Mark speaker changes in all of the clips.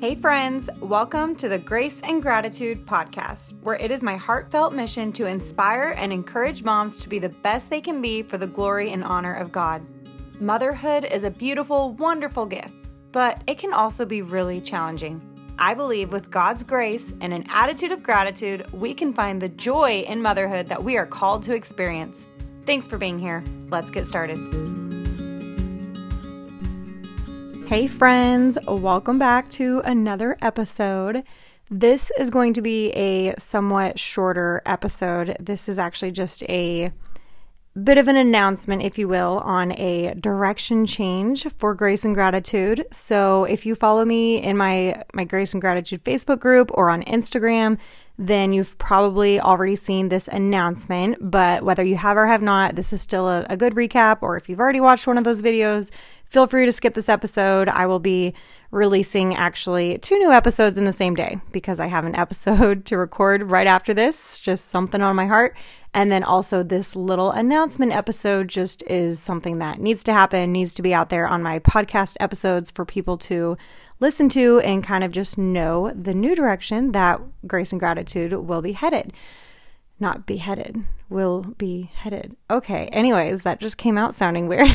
Speaker 1: Hey, friends, welcome to the Grace and Gratitude podcast, where it is my heartfelt mission to inspire and encourage moms to be the best they can be for the glory and honor of God. Motherhood is a beautiful, wonderful gift, but it can also be really challenging. I believe with God's grace and an attitude of gratitude, we can find the joy in motherhood that we are called to experience. Thanks for being here. Let's get started. Hey, friends, welcome back to another episode. This is going to be a somewhat shorter episode. This is actually just a bit of an announcement, if you will, on a direction change for Grace and Gratitude. So, if you follow me in my my Grace and Gratitude Facebook group or on Instagram, then you've probably already seen this announcement. But whether you have or have not, this is still a, a good recap. Or if you've already watched one of those videos, feel free to skip this episode. I will be releasing actually two new episodes in the same day because I have an episode to record right after this, just something on my heart. And then also, this little announcement episode just is something that needs to happen, needs to be out there on my podcast episodes for people to listen to and kind of just know the new direction that Grace and Gratitude will be headed. Not be headed, will be headed. Okay, anyways, that just came out sounding weird.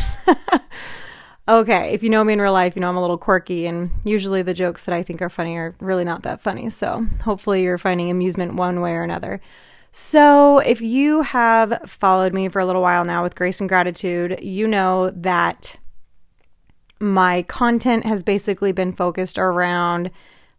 Speaker 1: okay, if you know me in real life, you know I'm a little quirky, and usually the jokes that I think are funny are really not that funny. So hopefully you're finding amusement one way or another. So, if you have followed me for a little while now with Grace and Gratitude, you know that my content has basically been focused around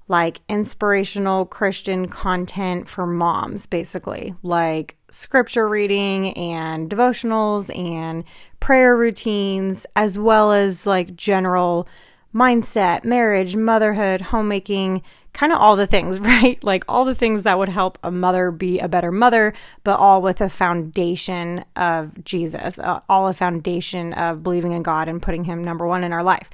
Speaker 1: like inspirational Christian content for moms, basically, like scripture reading and devotionals and prayer routines, as well as like general mindset, marriage, motherhood, homemaking, kind of all the things, right? Like all the things that would help a mother be a better mother, but all with a foundation of Jesus, uh, all a foundation of believing in God and putting Him number one in our life.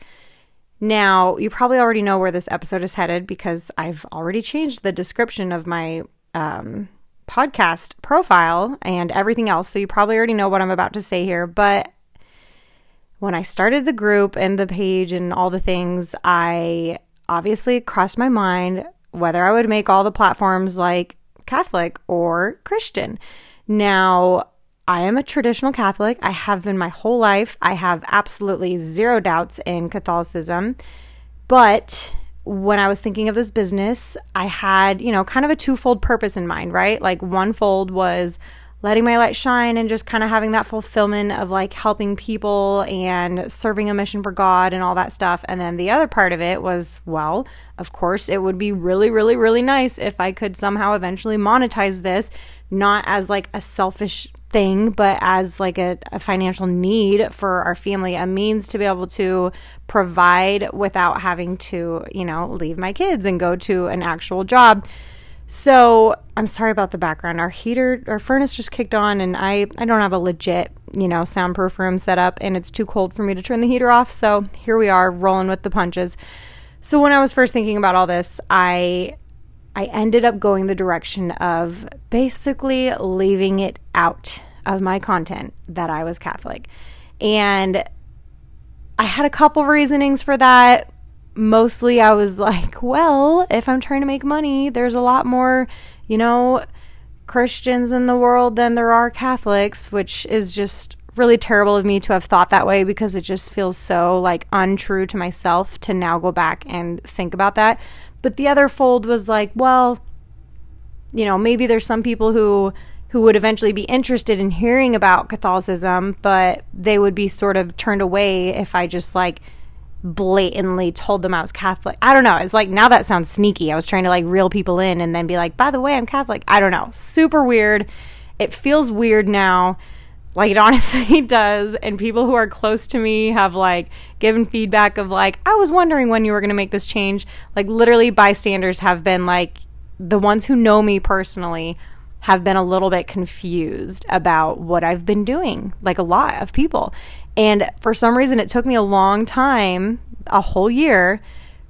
Speaker 1: Now, you probably already know where this episode is headed because I've already changed the description of my um, podcast profile and everything else. So you probably already know what I'm about to say here. But when I started the group and the page and all the things, I obviously crossed my mind whether I would make all the platforms like Catholic or Christian. Now, I am a traditional Catholic. I have been my whole life. I have absolutely zero doubts in Catholicism. But when I was thinking of this business, I had, you know, kind of a twofold purpose in mind, right? Like one fold was letting my light shine and just kind of having that fulfillment of like helping people and serving a mission for God and all that stuff. And then the other part of it was, well, of course, it would be really, really, really nice if I could somehow eventually monetize this, not as like a selfish thing, but as like a, a financial need for our family, a means to be able to provide without having to, you know, leave my kids and go to an actual job. So I'm sorry about the background. Our heater, our furnace just kicked on, and I I don't have a legit you know soundproof room set up, and it's too cold for me to turn the heater off. So here we are, rolling with the punches. So when I was first thinking about all this, I I ended up going the direction of basically leaving it out of my content that I was Catholic, and I had a couple reasonings for that mostly I was like, well, if I'm trying to make money, there's a lot more, you know, Christians in the world than there are Catholics, which is just really terrible of me to have thought that way because it just feels so like untrue to myself to now go back and think about that. But the other fold was like, well, you know, maybe there's some people who who would eventually be interested in hearing about Catholicism, but they would be sort of turned away if I just like blatantly told them I was Catholic. I don't know. It's like now that sounds sneaky. I was trying to like reel people in and then be like, by the way, I'm Catholic. I don't know. Super weird. It feels weird now. Like it honestly does. And people who are close to me have like given feedback of like, I was wondering when you were going to make this change. Like literally bystanders have been like, the ones who know me personally have been a little bit confused about what I've been doing, like a lot of people. And for some reason, it took me a long time, a whole year,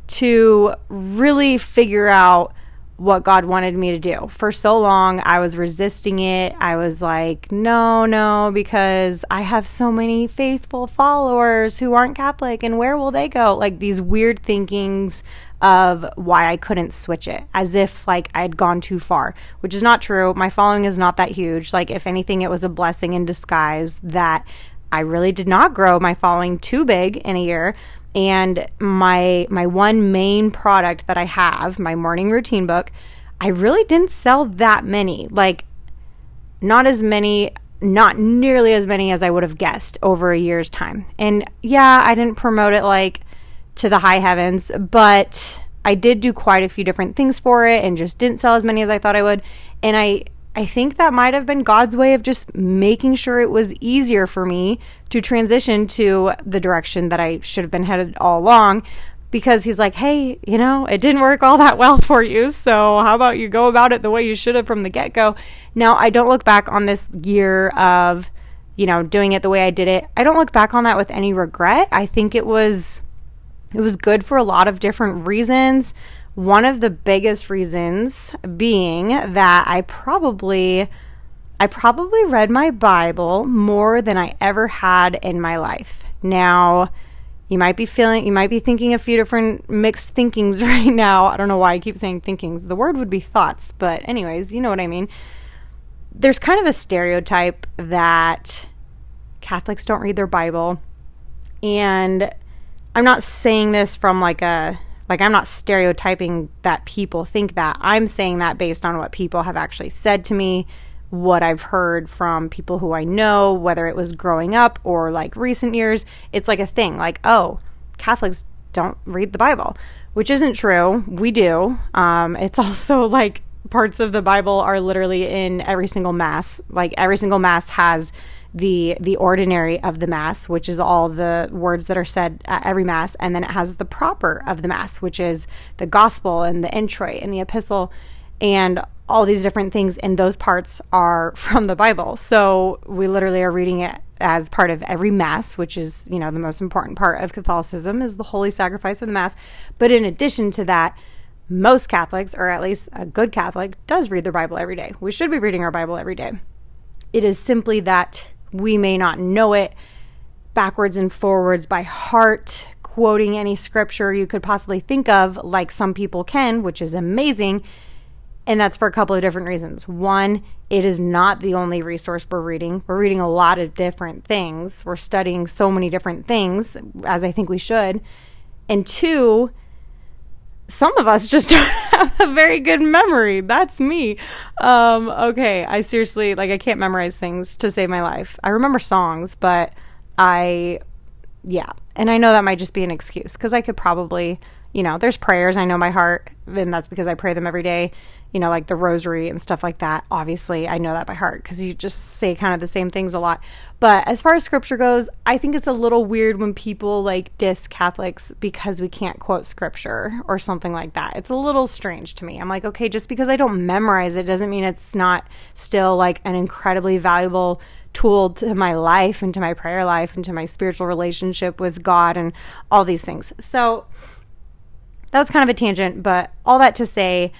Speaker 1: to really figure out what God wanted me to do. For so long, I was resisting it. I was like, no, no, because I have so many faithful followers who aren't Catholic, and where will they go? Like these weird thinkings of why I couldn't switch it, as if like I had gone too far, which is not true. My following is not that huge. Like, if anything, it was a blessing in disguise that I really did not grow my following too big in a year and my my one main product that I have, my morning routine book, I really didn't sell that many. Like not as many not nearly as many as I would have guessed over a year's time. And yeah, I didn't promote it like to the high heavens, but I did do quite a few different things for it and just didn't sell as many as I thought I would. And I I think that might have been God's way of just making sure it was easier for me to transition to the direction that I should have been headed all along because he's like, hey, you know, it didn't work all that well for you. So how about you go about it the way you should have from the get go? Now, I don't look back on this year of, you know, doing it the way I did it. I don't look back on that with any regret. I think it was. It was good for a lot of different reasons. One of the biggest reasons being that I probably I probably read my Bible more than I ever had in my life. Now, you might be feeling you might be thinking a few different mixed thinkings right now. I don't know why I keep saying thinkings. The word would be thoughts, but anyways, you know what I mean. There's kind of a stereotype that Catholics don't read their Bible. And I'm not saying this from like a like, I'm not stereotyping that people think that. I'm saying that based on what people have actually said to me, what I've heard from people who I know, whether it was growing up or like recent years. It's like a thing, like, oh, Catholics don't read the Bible, which isn't true. We do. Um, it's also like parts of the Bible are literally in every single mass. Like every single mass has the the ordinary of the mass, which is all the words that are said at every mass, and then it has the proper of the mass, which is the gospel and the introit and the epistle and all these different things and those parts are from the Bible. So we literally are reading it as part of every mass, which is, you know, the most important part of Catholicism is the holy sacrifice of the mass. But in addition to that, most Catholics, or at least a good Catholic, does read their Bible every day. We should be reading our Bible every day. It is simply that we may not know it backwards and forwards by heart, quoting any scripture you could possibly think of, like some people can, which is amazing. And that's for a couple of different reasons. One, it is not the only resource we're reading. We're reading a lot of different things. We're studying so many different things, as I think we should. And two, some of us just don't have a very good memory. That's me. Um, okay, I seriously like I can't memorize things to save my life. I remember songs, but I yeah. And I know that might just be an excuse cuz I could probably, you know, there's prayers I know my heart and that's because I pray them every day you know, like the rosary and stuff like that. Obviously, I know that by heart because you just say kind of the same things a lot. But as far as scripture goes, I think it's a little weird when people like diss Catholics because we can't quote scripture or something like that. It's a little strange to me. I'm like, okay, just because I don't memorize it doesn't mean it's not still like an incredibly valuable tool to my life and to my prayer life and to my spiritual relationship with God and all these things. So that was kind of a tangent, but all that to say,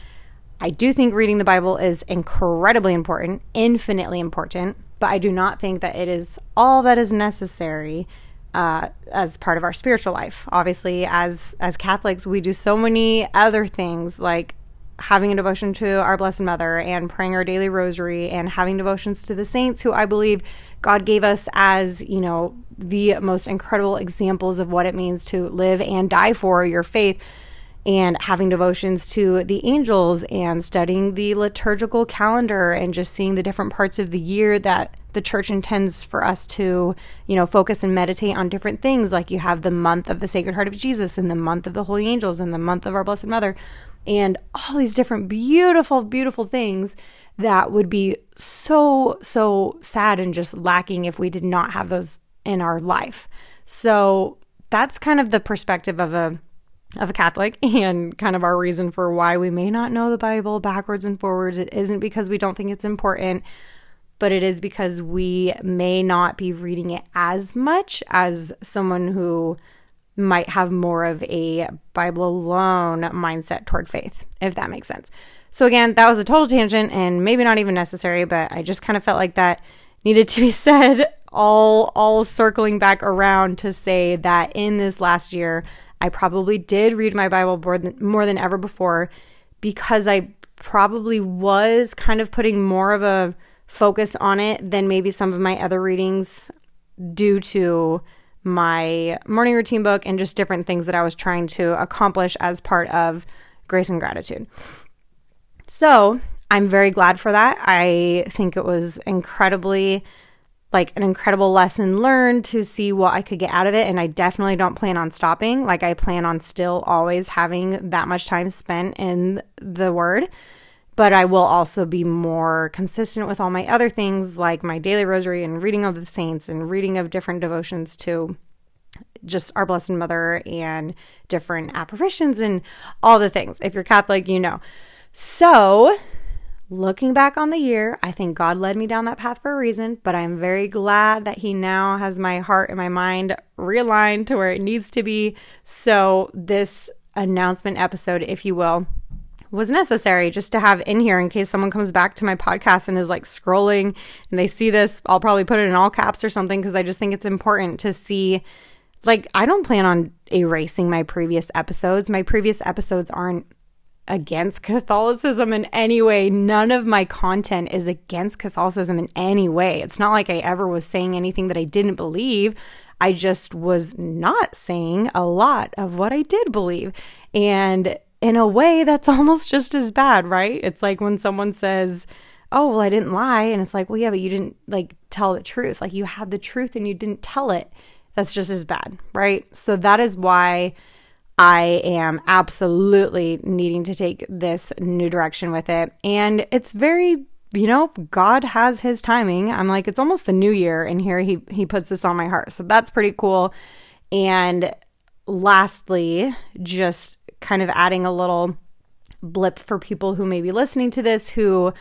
Speaker 1: I do think reading the Bible is incredibly important, infinitely important, but I do not think that it is all that is necessary uh, as part of our spiritual life. Obviously, as as Catholics, we do so many other things like having a devotion to our Blessed Mother and praying our daily rosary and having devotions to the saints who I believe God gave us as, you know, the most incredible examples of what it means to live and die for your faith and having devotions to the angels and studying the liturgical calendar and just seeing the different parts of the year that the church intends for us to, you know, focus and meditate on different things. Like you have the month of the Sacred Heart of Jesus and the month of the Holy Angels and the month of our Blessed Mother and all these different beautiful, beautiful things that would be so, so sad and just lacking if we did not have those in our life. So that's kind of the perspective of a of a Catholic and kind of our reason for why we may not know the Bible backwards and forwards. It isn't because we don't think it's important, but it is because we may not be reading it as much as someone who might have more of a Bible alone mindset toward faith, if that makes sense. So, again, that was a total tangent and maybe not even necessary, but I just kind of felt like that needed to be said all all circling back around to say that in this last year I probably did read my Bible more than, more than ever before because I probably was kind of putting more of a focus on it than maybe some of my other readings due to my morning routine book and just different things that I was trying to accomplish as part of Grace and Gratitude. So, I'm very glad for that. I think it was incredibly like an incredible lesson learned to see what I could get out of it. And I definitely don't plan on stopping. Like, I plan on still always having that much time spent in the Word. But I will also be more consistent with all my other things, like my daily rosary and reading of the saints and reading of different devotions to just our Blessed Mother and different apparitions and all the things. If you're Catholic, you know. So, looking back on the year, I think God led me down that path for a reason, but I'm very glad that He now has my heart and my mind realigned to where it needs to be. So, this announcement episode, if you will, was necessary just to have in here in case someone comes back to my podcast and is like scrolling and they see this. I'll probably put it in all caps or something because I just think it's important to see. Like, I don't plan on erasing my previous episodes. My previous episodes aren't against Catholicism in any way. None of my content is against Catholicism in any way. It's not like I ever was saying anything that I didn't believe. I just was not saying a lot of what I did believe. And in a way, that's almost just as bad, right? It's like when someone says, Oh, well, I didn't lie. And it's like, Well, yeah, but you didn't like tell the truth. Like you had the truth and you didn't tell it. That's just as bad, right? So that is why I am absolutely needing to take this new direction with it. And it's very, you know, God has his timing. I'm like, it's almost the new year, and here he he puts this on my heart. So that's pretty cool. And lastly, just kind of adding a little blip for people who may be listening to this who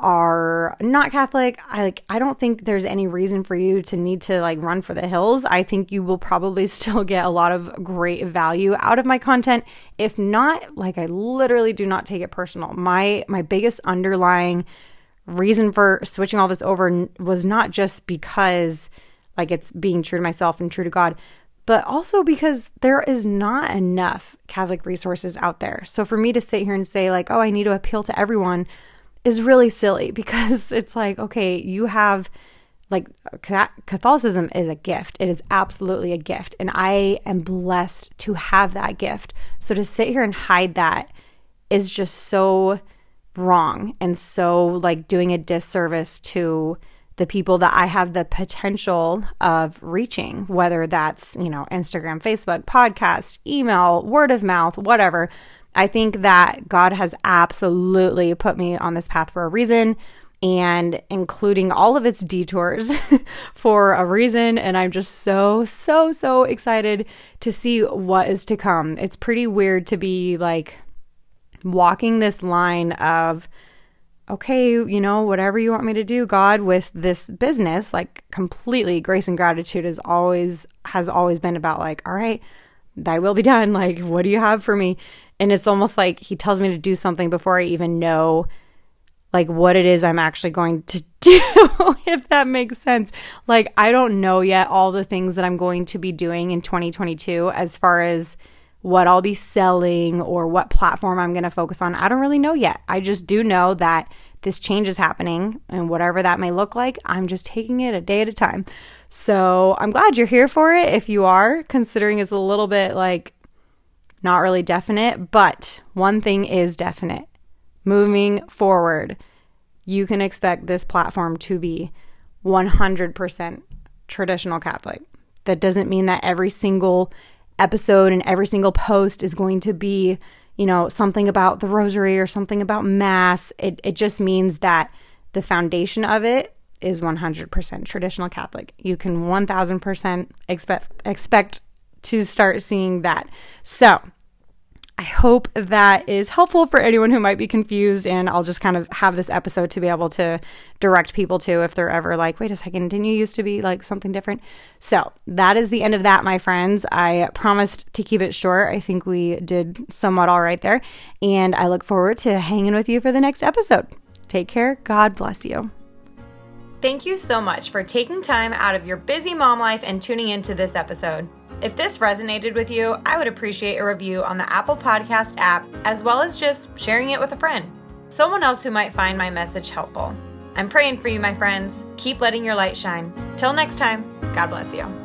Speaker 1: are not Catholic, I like I don't think there's any reason for you to need to like run for the hills. I think you will probably still get a lot of great value out of my content. If not, like I literally do not take it personal. My my biggest underlying reason for switching all this over was not just because like it's being true to myself and true to God, but also because there is not enough Catholic resources out there. So for me to sit here and say like, "Oh, I need to appeal to everyone," is really silly because it's like, okay, you have like Catholicism is a gift. It is absolutely a gift. And I am blessed to have that gift. So to sit here and hide that is just so wrong and so like doing a disservice to the people that I have the potential of reaching, whether that's, you know, Instagram, Facebook, podcast, email, word of mouth, whatever. I think that God has absolutely put me on this path for a reason and including all of its detours for a reason. And I'm just so, so, so excited to see what is to come. It's pretty weird to be like walking this line of, okay, you know, whatever you want me to do, God, with this business, like completely grace and gratitude is always, has always been about like, all right, thy will be done. Like, what do you have for me? And it's almost like he tells me to do something before I even know like what it is I'm actually going to do, if that makes sense. Like, I don't know yet all the things that I'm going to be doing in 2022 as far as what I'll be selling or what platform I'm going to focus on. I don't really know yet. I just do know that this change is happening and whatever that may look like, I'm just taking it a day at a time. So I'm glad you're here for it. If you are, considering it's a little bit like not really definite, but one thing is definite. Moving forward, you can expect this platform to be 100% traditional Catholic. That doesn't mean that every single episode and every single post is going to be, you know, something about the rosary or something about mass. It it just means that the foundation of it is 100% traditional Catholic. You can 1000% expect expect to start seeing that. So, I hope that is helpful for anyone who might be confused. And I'll just kind of have this episode to be able to direct people to if they're ever like, wait a second, didn't you used to be like something different? So that is the end of that, my friends. I promised to keep it short. I think we did somewhat all right there. And I look forward to hanging with you for the next episode. Take care. God bless you. Thank you so much for taking time out of your busy mom life and tuning into this episode. If this resonated with you, I would appreciate a review on the Apple Podcast app, as well as just sharing it with a friend, someone else who might find my message helpful. I'm praying for you, my friends. Keep letting your light shine. Till next time, God bless you.